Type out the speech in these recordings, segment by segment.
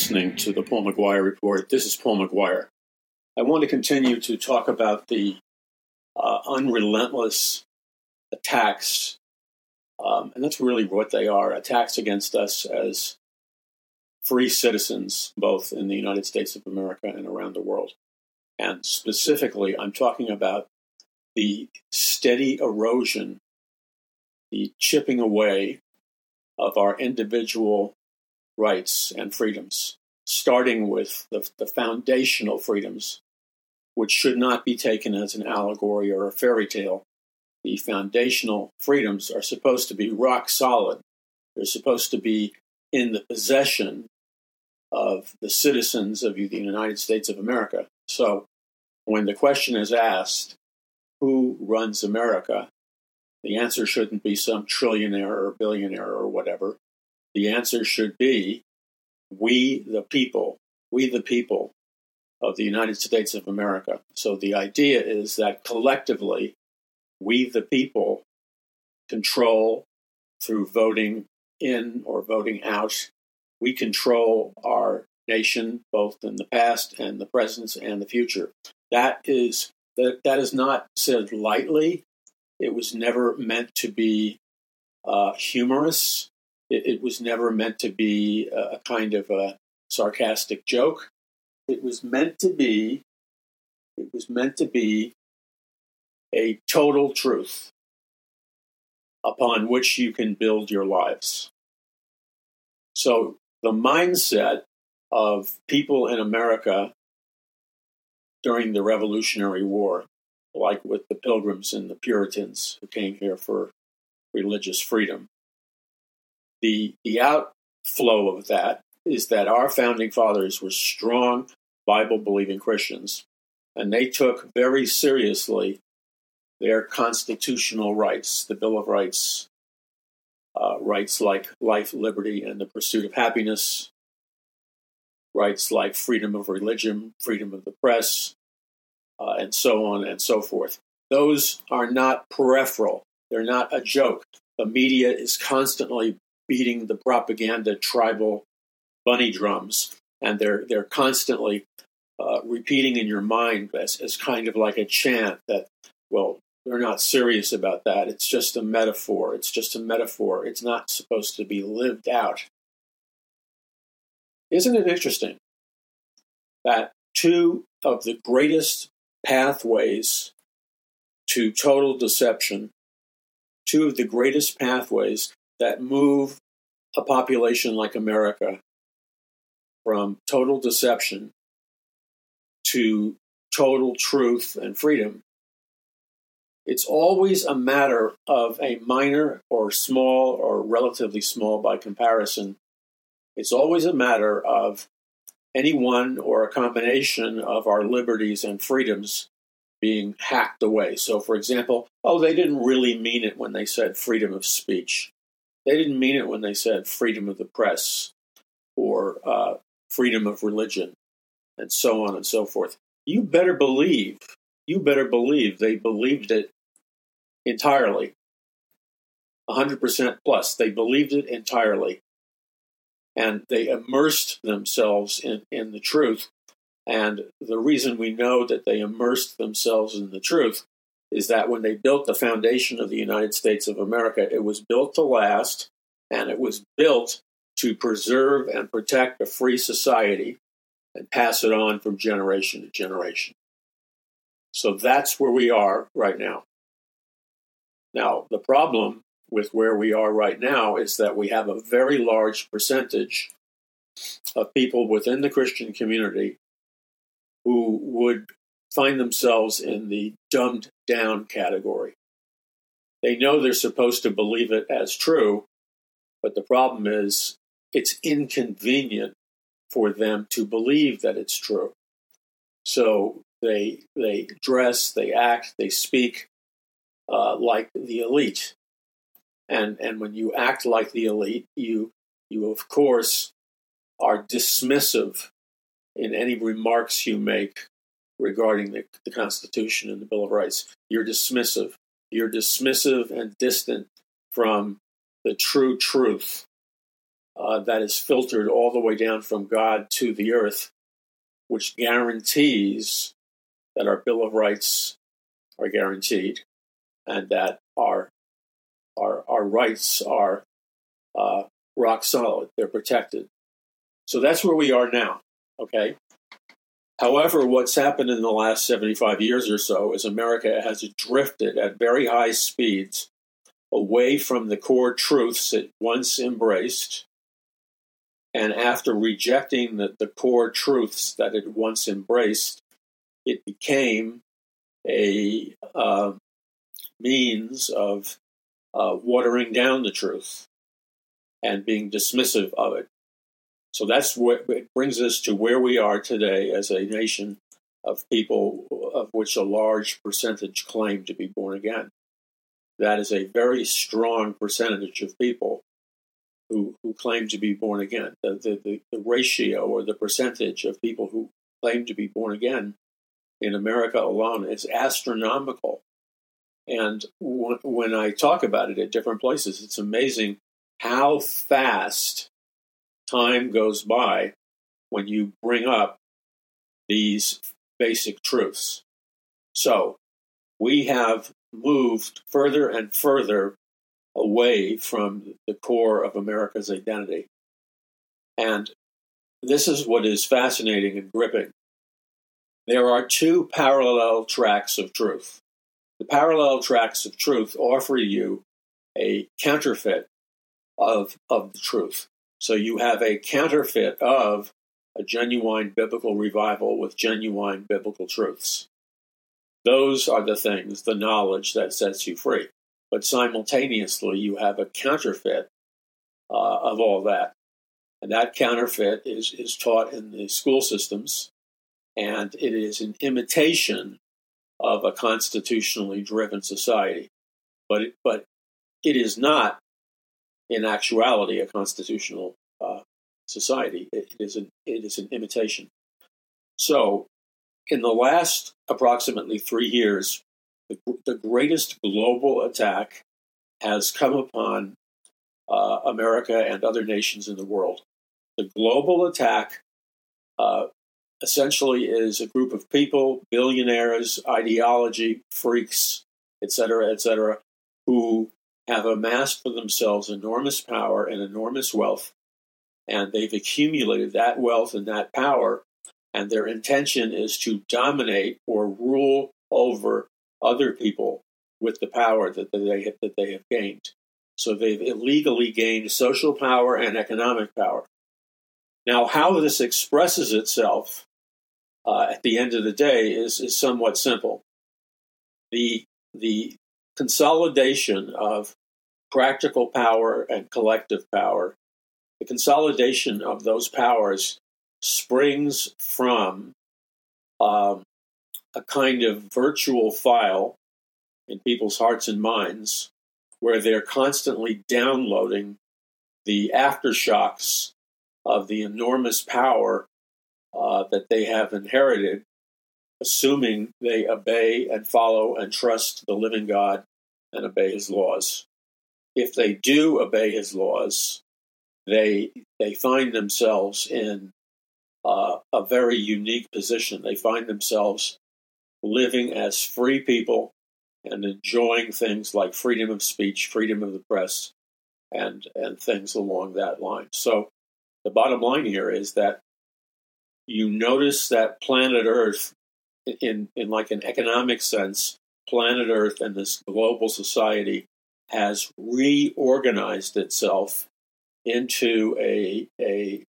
listening to the Paul McGuire Report. This is Paul McGuire. I want to continue to talk about the uh, unrelentless attacks, um, and that's really what they are attacks against us as free citizens, both in the United States of America and around the world. And specifically, I'm talking about the steady erosion, the chipping away of our individual rights and freedoms, starting with the, the, foundational freedoms, which should not be taken as an allegory or a fairy tale. The foundational freedoms are supposed to be rock solid. They're supposed to be in the possession of the citizens of the United States of America. So when the question is asked, who runs America? The answer shouldn't be some trillionaire or billionaire or whatever. The answer should be we, the people, we, the people of the United States of America. So the idea is that collectively, we, the people, control through voting in or voting out. We control our nation both in the past and the present and the future. That is that, that is not said lightly. It was never meant to be uh, humorous. It, it, was never meant to be a, a kind of a sarcastic joke. It was meant to be. It was meant to be a total truth upon which you can build your lives. So the mindset of people in America during the Revolutionary War, like with the Pilgrims and the Puritans who came here for religious freedom. The, the outflow of that is that our founding fathers were strong Bible believing Christians, and they took very seriously their constitutional rights, the Bill of Rights, uh, rights like life, liberty, and the pursuit of happiness, rights like freedom of religion, freedom of the press, uh, and so on and so forth. Those are not peripheral, they're not a joke. The media is constantly beating the propaganda tribal bunny drums, and they're, they're constantly uh, repeating in your mind as, as kind of like a chant that, well, they're not serious about that. It's just a metaphor. It's just a metaphor. It's not supposed to be lived out. Isn't it interesting that two of the greatest pathways to total deception, two of the greatest pathways that move a population like America from total deception to total truth and freedom. It's always a matter of a minor or small or relatively small by comparison it's always a matter of any one or a combination of our liberties and freedoms being hacked away. So, for example, oh, they didn't really mean it when they said freedom of speech. They didn't mean it when they said freedom of the press or uh, freedom of religion, and so on and so forth. You better believe, you better believe they believed it entirely. 100% plus. They believed it entirely and they immersed themselves in, in the truth. And the reason we know that they immersed themselves in the truth is that when they built the foundation of the United States of America, it was built to last and it was built to preserve and protect a free society and pass it on from generation to generation. So that's where we are right now. Now, the problem with where we are right now is that we have a very large percentage of people within the Christian community who would find themselves in the dumbed down category. They know they're supposed to believe it as true, but the problem is it's inconvenient for them to believe that it's true. So they they dress, they act, they speak uh, like the elite, and and when you act like the elite, you you of course are dismissive in any remarks you make regarding the, the Constitution and the Bill of Rights. You're dismissive. You're dismissive and distant from the true truth uh, that is filtered all the way down from God to the earth, which guarantees that our Bill of Rights are guaranteed and that our our, our rights are uh, rock solid. They're protected. So that's where we are now. Okay. However, what's happened in the last 75 years or so is America has drifted at very high speeds away from the core truths it once embraced. And after rejecting the, the core truths that it once embraced, it became a uh, means of uh, watering down the truth and being dismissive of it. So that's what brings us to where we are today as a nation of people of which a large percentage claim to be born again. That is a very strong percentage of people who, who claim to be born again. The, the, the, the ratio or the percentage of people who claim to be born again in America alone is astronomical. And when I talk about it at different places, it's amazing how fast time goes by when you bring up these basic truths. So we have moved further and further away from the core of America's identity. And this is what is fascinating and gripping. There are two parallel tracks of truth. The parallel tracks of truth offer you a counterfeit of, of the truth. So you have a counterfeit of a genuine biblical revival with genuine biblical truths. Those are the things, the knowledge that sets you free. But simultaneously, you have a counterfeit uh, of all that. And that counterfeit is, is taught in the school systems, and it is an imitation of a constitutionally driven society. But it, but it is not, in actuality, a constitutional uh, society. It, it, is an, it is an imitation. So, in the last approximately three years, the, the greatest global attack has come upon uh, America and other nations in the world. The global attack uh, essentially is a group of people, billionaires, ideology freaks, etc., etc., who have amassed for themselves enormous power and enormous wealth, and they've accumulated that wealth and that power, and their intention is to dominate or rule over other people with the power that they have, that they have gained. So they've illegally gained social power and economic power. Now, how this expresses itself uh, at the end of the day is, is somewhat simple. The, the consolidation of practical power and collective power, the consolidation of those powers springs from um, a kind of virtual file in people's hearts and minds where they're constantly downloading the aftershocks of the enormous power uh, that they have inherited, assuming they obey and follow and trust the living God and obey his laws. If they do obey his laws, they they find themselves in uh, a very unique position. They find themselves living as free people and enjoying things like freedom of speech, freedom of the press, and and things along that line. So the bottom line here is that you notice that planet Earth, in, in like an economic sense, planet Earth and this global society has reorganized itself into a, a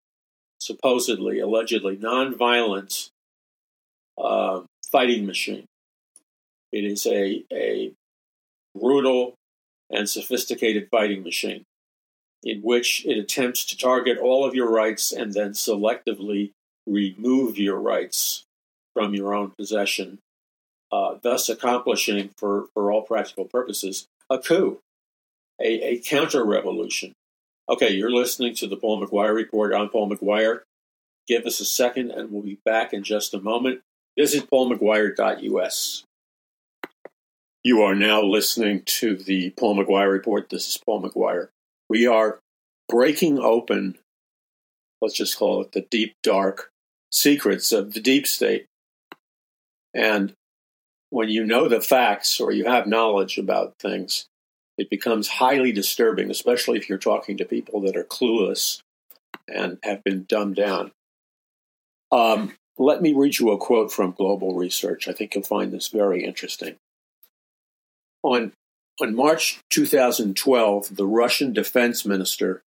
supposedly, allegedly nonviolent uh, fighting machine. It is a, a brutal and sophisticated fighting machine in which it attempts to target all of your rights and then selectively remove your rights from your own possession, uh, thus accomplishing, for, for all practical purposes, a coup, a, a counter revolution. Okay, you're listening to the Paul McGuire Report. I'm Paul McGuire. Give us a second and we'll be back in just a moment. Visit paulmcguire.us. You are now listening to the Paul McGuire Report. This is Paul McGuire. We are breaking open, let's just call it the deep, dark secrets of the deep state. And when you know the facts or you have knowledge about things, it becomes highly disturbing, especially if you're talking to people that are clueless and have been dumbed down. Um, let me read you a quote from Global Research. I think you'll find this very interesting. On, on March 2012, the Russian defense minister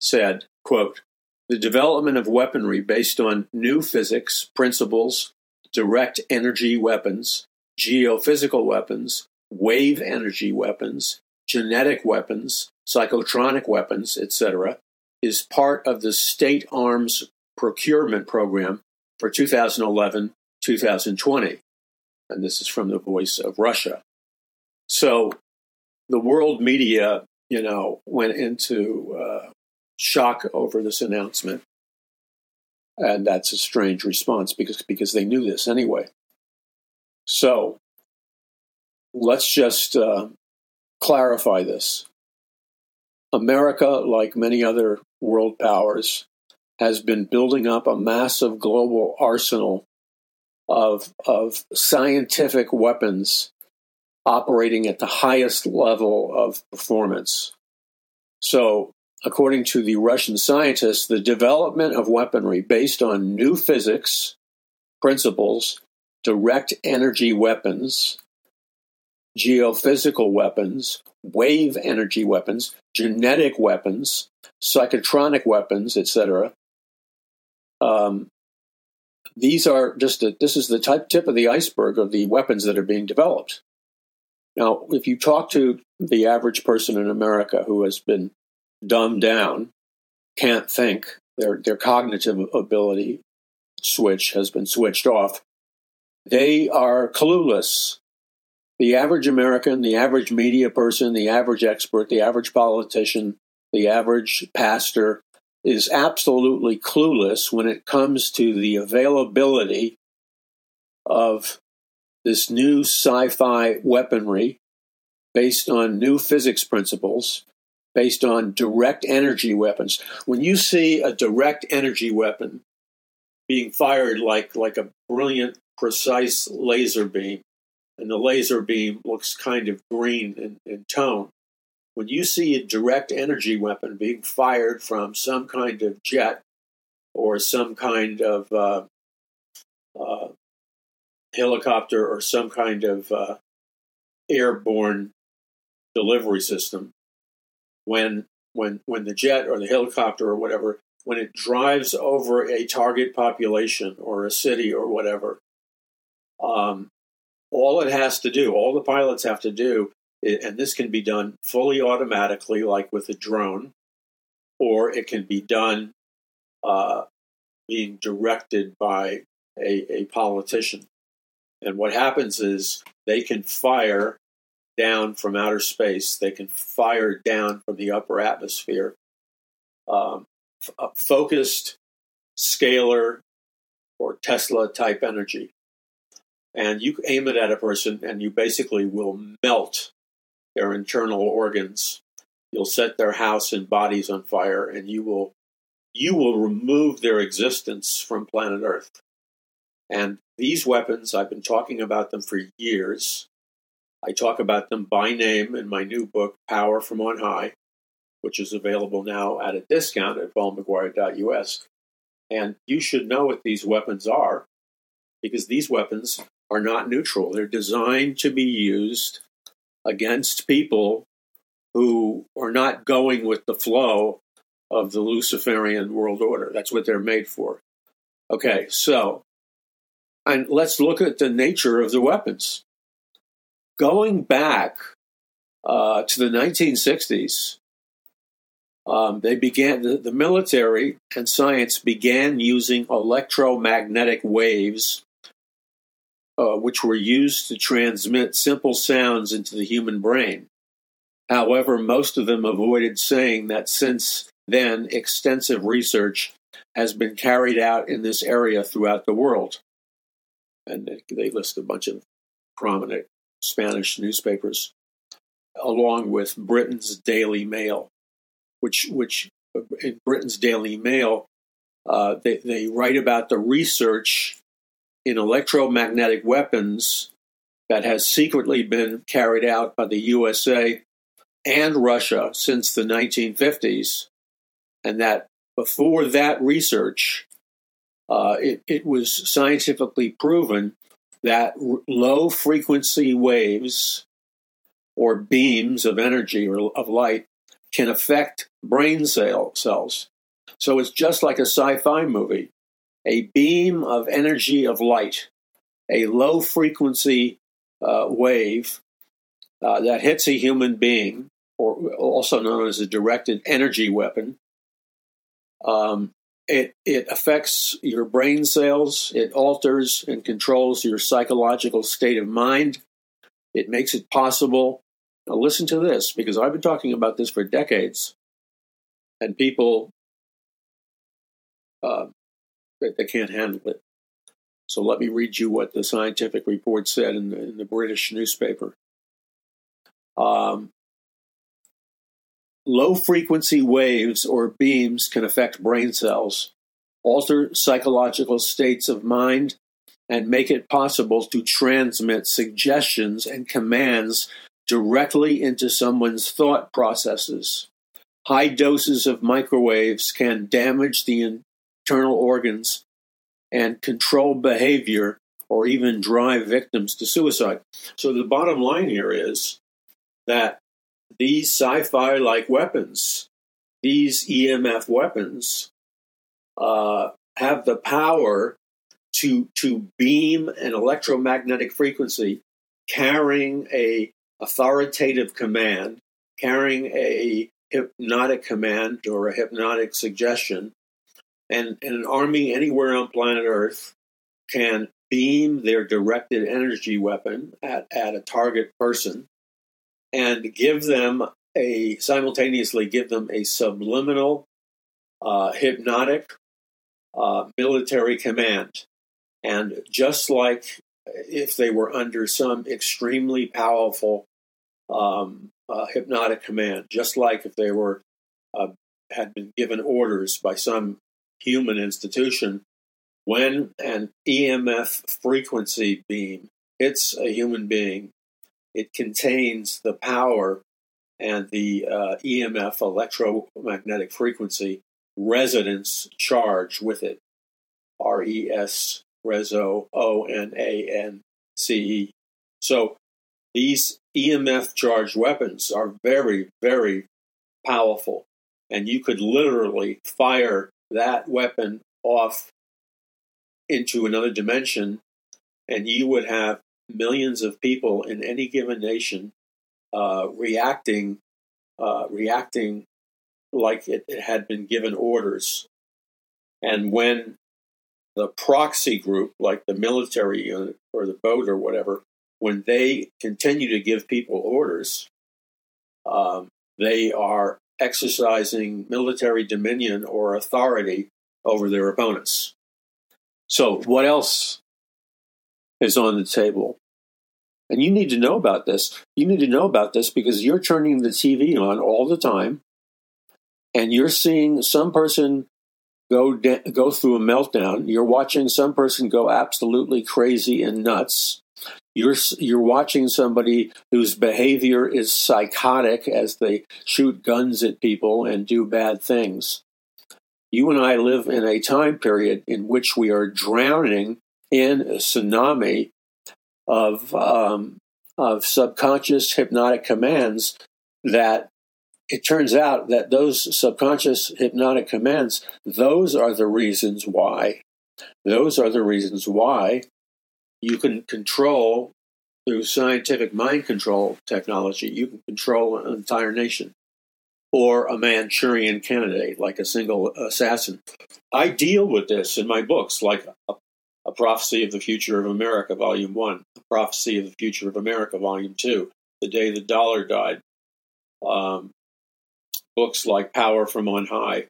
said, quote, the development of weaponry based on new physics principles, direct energy weapons, geophysical weapons, wave energy weapons, genetic weapons, psychotronic weapons, etc., is part of the state arms procurement program for 2011 2020. And this is from the voice of Russia. So the world media, you know, went into uh, shock over this announcement. And that's a strange response because, because they knew this anyway. So let's just uh, clarify this. America, like many other world powers, has been building up a massive global arsenal of, of scientific weapons operating at the highest level of performance. So, according to the Russian scientists, the development of weaponry based on new physics principles, direct energy weapons, geophysical weapons, wave energy weapons, genetic weapons, psychotronic weapons, etc. Um, these are just a, this is the type, tip of the iceberg of the weapons that are being developed. Now, if you talk to the average person in America who has been dumbed down, can't think, their their cognitive ability switch has been switched off, they are clueless the average American, the average media person, the average expert, the average politician, the average pastor is absolutely clueless when it comes to the availability of this new sci fi weaponry based on new physics principles, based on direct energy weapons. When you see a direct energy weapon being fired like, like a brilliant, precise laser beam, and the laser beam looks kind of green in, in tone. When you see a direct energy weapon being fired from some kind of jet or some kind of uh, uh, helicopter or some kind of uh, airborne delivery system, when when when the jet or the helicopter or whatever when it drives over a target population or a city or whatever, um, all it has to do, all the pilots have to do, and this can be done fully automatically, like with a drone, or it can be done uh, being directed by a, a politician. And what happens is they can fire down from outer space, they can fire down from the upper atmosphere, um, f- uh, focused, scalar, or Tesla type energy and you aim it at a person and you basically will melt their internal organs. You'll set their house and bodies on fire and you will you will remove their existence from planet earth. And these weapons i've been talking about them for years. I talk about them by name in my new book power from on high which is available now at a discount at paulmcguire.us and you should know what these weapons are because these weapons are not neutral. They're designed to be used against people who are not going with the flow of the Luciferian world order. That's what they're made for. Okay, so, and let's look at the nature of the weapons. Going back uh, to the 1960s, um, they began the, the military and science began using electromagnetic waves uh, which were used to transmit simple sounds into the human brain. However, most of them avoided saying that since then, extensive research has been carried out in this area throughout the world. And they list a bunch of prominent Spanish newspapers, along with Britain's Daily Mail, which, which in Britain's Daily Mail, uh, they, they write about the research in electromagnetic weapons that has secretly been carried out by the USA and Russia since the 1950s, and that before that research, uh, it, it was scientifically proven that r- low frequency waves or beams of energy or of light can affect brain cell cells. So it's just like a sci fi movie. A beam of energy of light, a low frequency uh, wave uh, that hits a human being, or also known as a directed energy weapon, um, it, it affects your brain cells, it alters and controls your psychological state of mind. It makes it possible. Now, listen to this, because I've been talking about this for decades, and people uh, they, they can't handle it. So let me read you what the scientific report said in the, in the British newspaper. Um, Low frequency waves or beams can affect brain cells, alter psychological states of mind, and make it possible to transmit suggestions and commands directly into someone's thought processes. High doses of microwaves can damage the internal organs and control behavior or even drive victims to suicide. So the bottom line here is that these sci-fi like weapons, these EMF weapons, uh, have the power to to beam an electromagnetic frequency, carrying a authoritative command, carrying a hypnotic command or a hypnotic suggestion, and, and an army anywhere on planet Earth can beam their directed energy weapon at, at a target person and give them a simultaneously give them a subliminal uh, hypnotic uh, military command. And just like if they were under some extremely powerful um, uh, hypnotic command just like if they were uh, had been given orders by some human institution when an emf frequency beam hits a human being it contains the power and the uh, EMF electromagnetic frequency resonance charge with it. R E S reso O N A N C E. So these EMF charged weapons are very, very powerful. And you could literally fire that weapon off into another dimension, and you would have millions of people in any given nation uh, reacting uh, reacting like it, it, had been given orders. And when the proxy group, like the military unit or the boat or whatever, when they continue to give people orders, um, they are exercising military dominion or authority over their opponents. So, what else is on the table? And you need to know about this. You need to know about this because you're turning the TV on all the time and you're seeing some person go de- go through a meltdown. You're watching some person go absolutely crazy and nuts. You're you're watching somebody whose behavior is psychotic as they shoot guns at people and do bad things. You and I live in a time period in which we are drowning in a tsunami of um, of subconscious hypnotic commands that it turns out that those subconscious hypnotic commands those are the reasons why those are the reasons why you can control through scientific mind control technology you can control an entire nation or a manchurian candidate like a single assassin. I deal with this in my books like a Prophecy of the Future of America, Volume 1, A Prophecy of the Future of America, Volume 2, The Day the Dollar Died, um, books like Power from On High,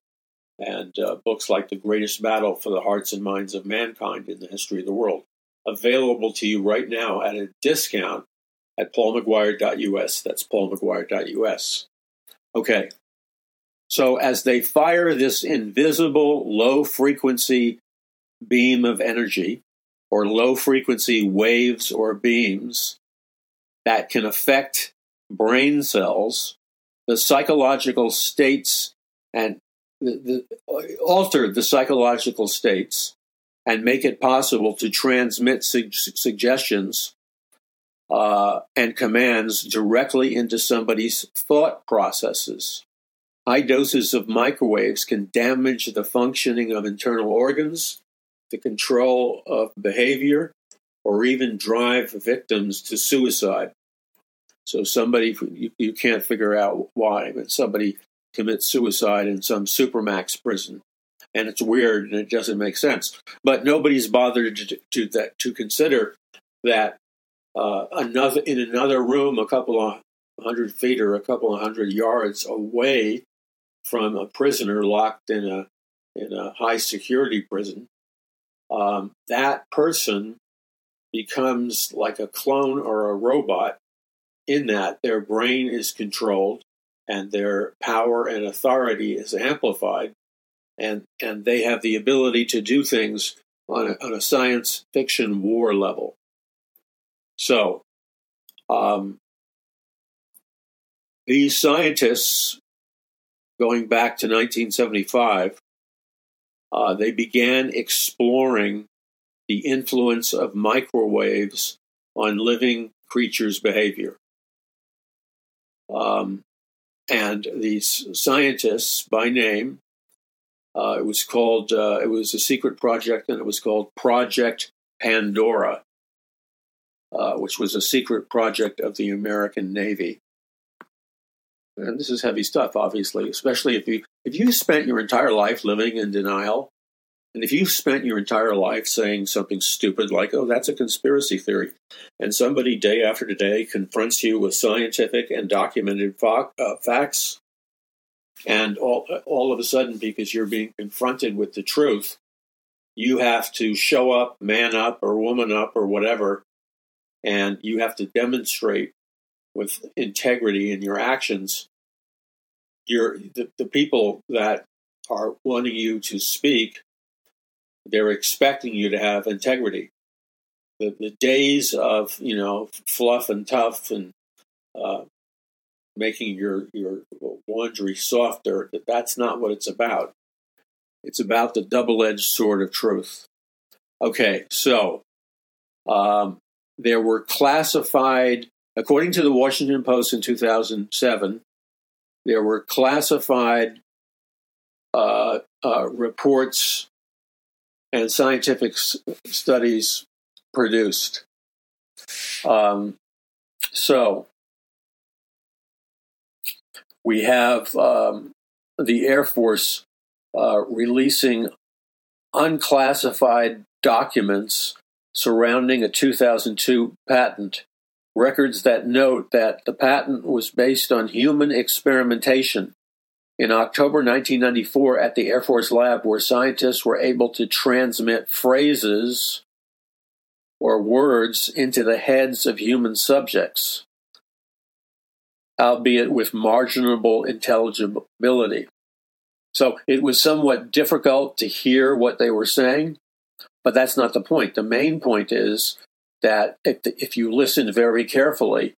and uh, books like The Greatest Battle for the Hearts and Minds of Mankind in the History of the World, available to you right now at a discount at paulmcguire.us. That's paulmcguire.us. Okay, So, as they fire this invisible low frequency beam of energy, or low frequency waves or beams that can affect brain cells, the psychological states and the, the, alter the psychological states and make it possible to transmit su- suggestions uh, and commands directly into somebody's thought processes. High doses of microwaves can damage the functioning of internal organs, the control of behavior, or even drive victims to suicide. So somebody you, you can't figure out why, but somebody commits suicide in some supermax prison, and it's weird and it doesn't make sense. But nobody's bothered to, to that to consider that uh, another in another room, a couple of hundred feet or a couple of hundred yards away from a prisoner locked in a in a high security prison, um, that person becomes like a clone or a robot in that their brain is controlled and their power and authority is amplified and and they have the ability to do things on a, on a science fiction war level so um, these scientists going back to 1975 uh, they began exploring the influence of microwaves on living creatures' behavior. Um, and these scientists, by name, uh, it was called, uh, it was a secret project, and it was called Project Pandora, uh, which was a secret project of the American Navy. And this is heavy stuff, obviously, especially if you if you spent your entire life living in denial, and if you've spent your entire life saying something stupid like, oh, that's a conspiracy theory, and somebody day after day confronts you with scientific and documented fa- uh, facts, and all, all of a sudden, because you're being confronted with the truth, you have to show up, man up, or woman up, or whatever, and you have to demonstrate with integrity in your actions you're the, the people that are wanting you to speak they're expecting you to have integrity. The, the days of you know fluff and tough and uh, making your your laundry softer that that's not what it's about it's about the double-edged sword of truth okay so um, there were classified according to the washington post in 2007 there were classified uh, uh, reports and scientific s- studies produced. Um, so we have um, the Air Force uh, releasing unclassified documents surrounding a 2002 patent records that note that the patent was based on human experimentation. In October 1994, at the Air Force lab, where scientists were able to transmit phrases or words into the heads of human subjects, albeit with marginable intelligibility. So it was somewhat difficult to hear what they were saying, but that's not the point. The main point is that if, if you listened very carefully,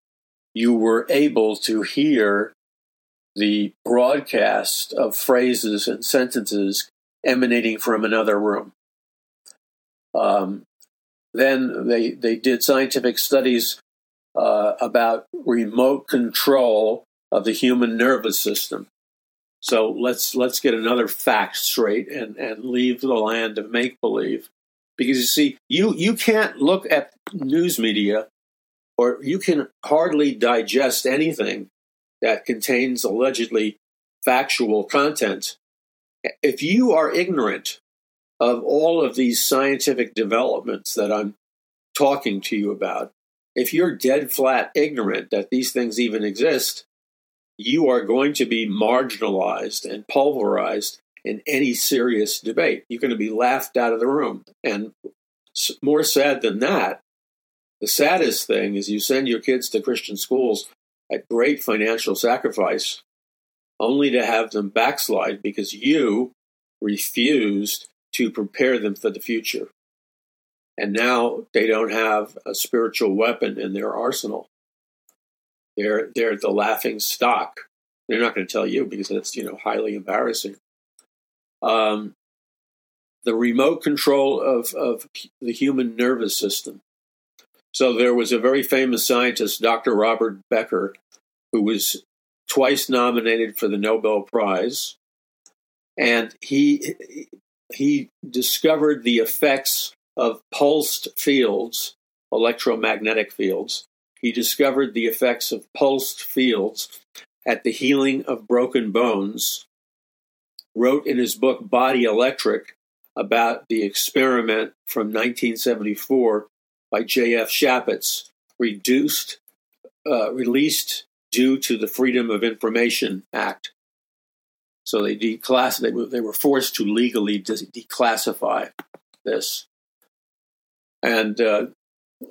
you were able to hear the broadcast of phrases and sentences emanating from another room. Um, then they, they did scientific studies uh, about remote control of the human nervous system. So let's let's get another fact straight and, and leave the land of make believe because you see, you you can't look at news media, or you can hardly digest anything that contains allegedly factual content. If you are ignorant of all of these scientific developments that I'm talking to you about, if you're dead flat ignorant that these things even exist, you are going to be marginalized and pulverized in any serious debate. You're going to be laughed out of the room. And more sad than that, the saddest thing is you send your kids to Christian schools at great financial sacrifice only to have them backslide because you refused to prepare them for the future. And now they don't have a spiritual weapon in their arsenal. They're, they're the laughing stock. They're not going to tell you because that's you know highly embarrassing. Um, the remote control of, of the human nervous system. So there was a very famous scientist, Dr. Robert Becker, who was twice nominated for the Nobel Prize, and he he discovered the effects of pulsed fields, electromagnetic fields. He discovered the effects of pulsed fields at the healing of broken bones. Wrote in his book Body Electric about the experiment from 1974 by J.F. Schapitz, reduced, uh, released due to the Freedom of Information Act. So they declass they were, they were forced to legally declassify this. And uh,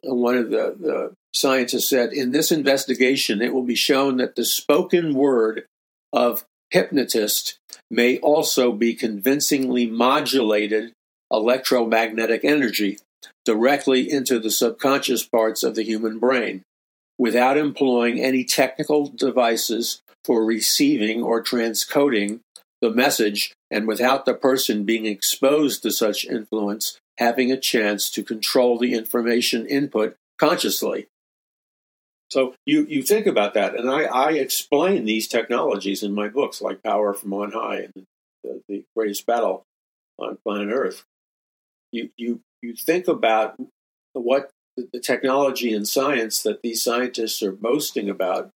one of the, the scientists said, in this investigation, it will be shown that the spoken word of hypnotist may also be convincingly modulated electromagnetic energy directly into the subconscious parts of the human brain without employing any technical devices for receiving or transcoding the message and without the person being exposed to such influence having a chance to control the information input consciously. So you, you think about that, and I, I explain these technologies in my books, like Power from On High and the, the Greatest Battle on Planet Earth. You, you, you think about what the technology and science that these scientists are boasting about.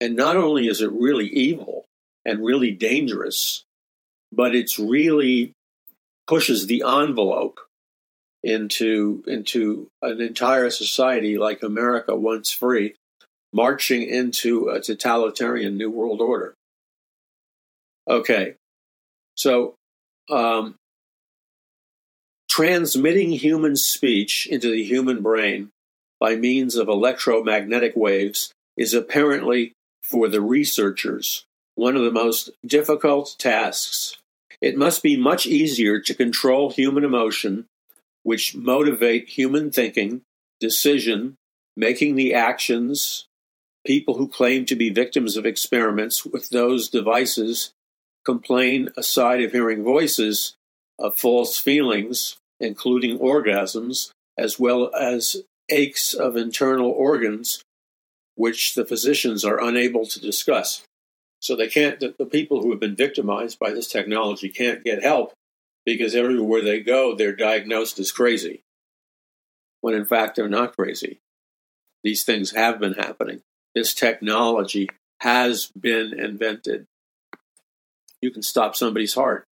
And not only is it really evil and really dangerous, but it's really pushes the envelope into into an entire society like America once free, marching into a totalitarian new world order. Okay, so um, transmitting human speech into the human brain by means of electromagnetic waves is apparently, for the researchers, one of the most difficult tasks. It must be much easier to control human emotion, which motivate human thinking, decision, making the actions, people who claim to be victims of experiments with those devices complain, aside of hearing voices, of false feelings, including orgasms, as well as aches of internal organs, which the physicians are unable to discuss. So they can't, the, the people who have been victimized by this technology can't get help because everywhere they go, they're diagnosed as crazy, when in fact they're not crazy. These things have been happening. This technology has been invented. You can stop somebody's heart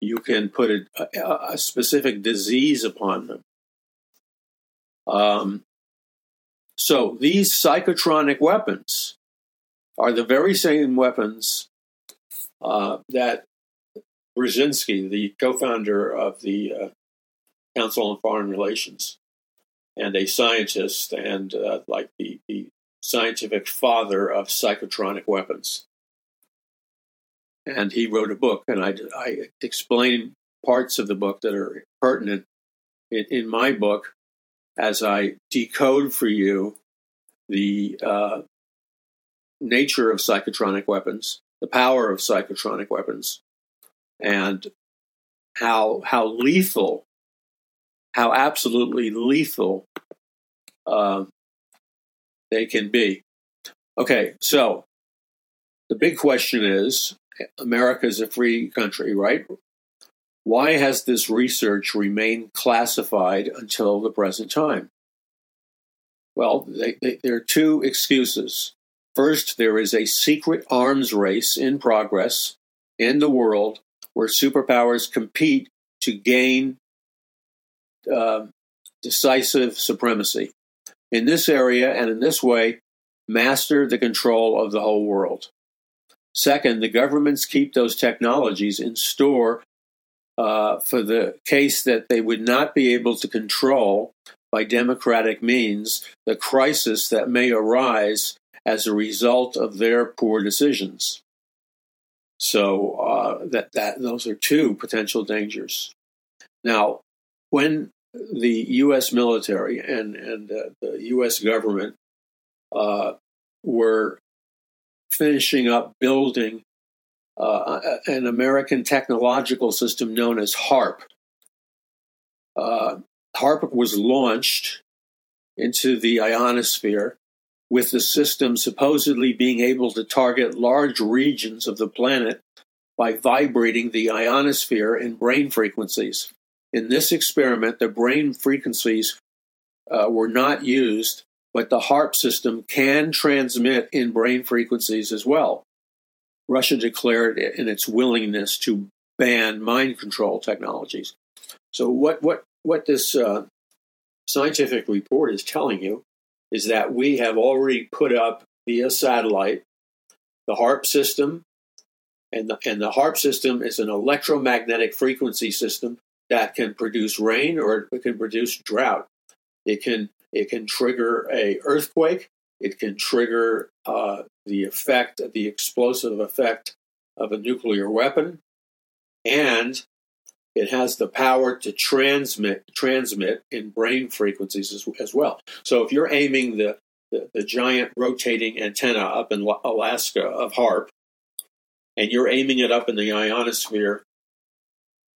you can put a, a, a specific disease upon them. Um, so these psychotronic weapons are the very same weapons uh, that Brzezinski, the co-founder of the uh, Council on Foreign Relations, and a scientist and uh, like the, the scientific father of psychotronic weapons. And he wrote a book, and I, I explain parts of the book that are pertinent in, in my book as I decode for you the uh, nature of psychotronic weapons, the power of psychotronic weapons, and how how lethal, how absolutely lethal uh, they can be. Okay, so the big question is America is a free country, right? Why has this research remained classified until the present time? Well, they, they, there are two excuses. First, there is a secret arms race in progress in the world where superpowers compete to gain uh, decisive supremacy. In this area and in this way, master the control of the whole world. Second, the governments keep those technologies in store uh, for the case that they would not be able to control by democratic means the crisis that may arise as a result of their poor decisions. So uh, that that those are two potential dangers. Now, when the U.S. military and and uh, the U.S. government uh, were finishing up building uh, an American technological system known as HAARP. Uh, HAARP was launched into the ionosphere with the system supposedly being able to target large regions of the planet by vibrating the ionosphere in brain frequencies. In this experiment, the brain frequencies uh, were not used, but the HAARP system can transmit in brain frequencies as well. Russia declared in its willingness to ban mind control technologies. So, what what what this uh, scientific report is telling you is that we have already put up via satellite the HAARP system, and the, and the HAARP system is an electromagnetic frequency system that can produce rain or it can produce drought. It can it can trigger a earthquake. It can trigger uh, the effect, the explosive effect of a nuclear weapon, and it has the power to transmit transmit in brain frequencies as, as well. So if you're aiming the, the, the giant rotating antenna up in Alaska of HAARP, and you're aiming it up in the ionosphere,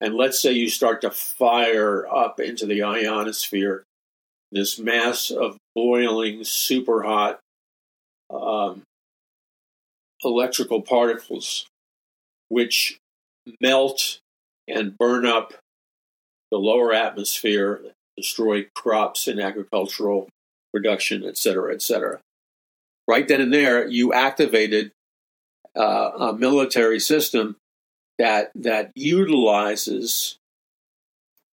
and let's say you start to fire up into the ionosphere this mass of boiling, super hot um, electrical particles, which melt and burn up the lower atmosphere, destroy crops and agricultural production, et cetera, et cetera. Right then and there, you activated uh, a military system that that utilizes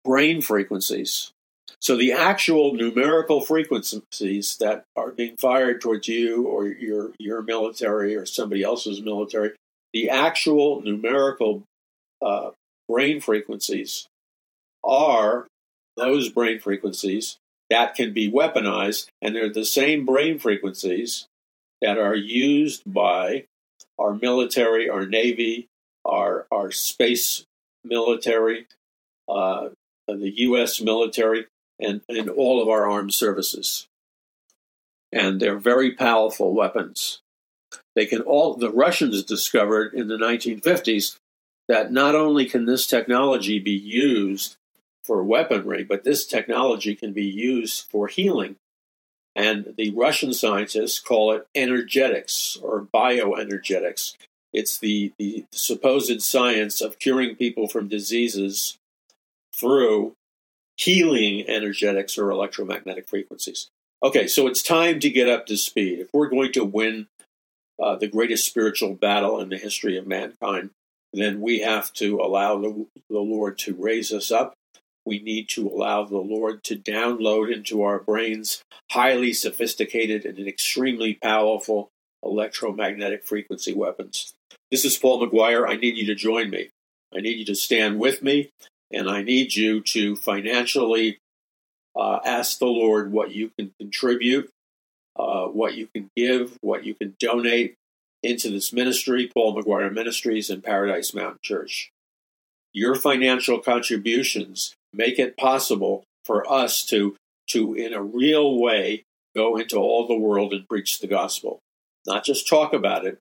brain frequencies. So the actual numerical frequencies that are being fired towards you or your your military or somebody else's military, the actual numerical uh, brain frequencies are those brain frequencies that can be weaponized, and they're the same brain frequencies that are used by our military, our navy, our our space military, uh, the U.S. military, and, and all of our armed services. And they're very powerful weapons. They can all the Russians discovered in the 1950s that not only can this technology be used for weaponry, but this technology can be used for healing. And the Russian scientists call it energetics or bioenergetics. It's the, the supposed science of curing people from diseases through healing energetics or electromagnetic frequencies. Okay, so it's time to get up to speed. If we're going to win uh, the greatest spiritual battle in the history of mankind, then we have to allow the, the Lord to raise us up. We need to allow the Lord to download into our brains highly sophisticated and extremely powerful electromagnetic frequency weapons. This is Paul McGuire. I need you to join me. I need you to stand with me, and I need you to financially uh, ask the Lord what you can contribute, uh, what you can give, what you can donate into this ministry, Paul McGuire Ministries and Paradise Mountain Church. Your financial contributions make it possible for us to, to in a real way, go into all the world and preach the gospel. Not just talk about it,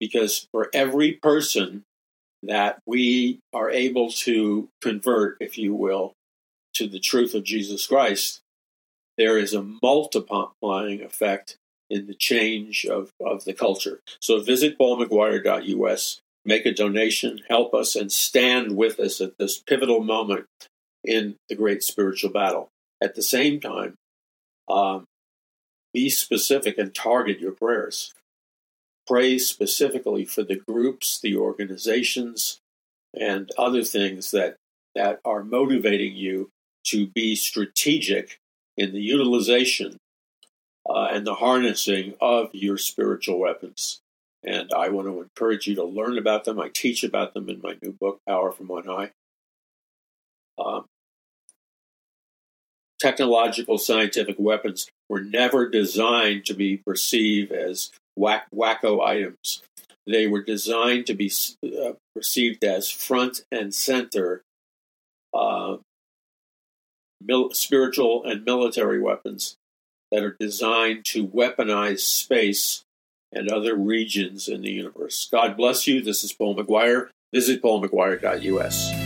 because for every person that we are able to convert, if you will, to the truth of Jesus Christ, there is a multiplying effect in the change of, of the culture. So visit paulmcguire.us, make a donation, help us, and stand with us at this pivotal moment in the great spiritual battle. At the same time, um, be specific and target your prayers. Pray specifically for the groups, the organizations, and other things that, that are motivating you to be strategic in the utilization uh, and the harnessing of your spiritual weapons. And I want to encourage you to learn about them. I teach about them in my new book, Power from On High. Um, technological scientific weapons were never designed to be perceived as whack, wacko items. They were designed to be uh, perceived as front and center uh, mil- spiritual and military weapons that are designed to weaponize space and other regions in the universe. God bless you. This is Paul McGuire. Visit paulmcguire.us.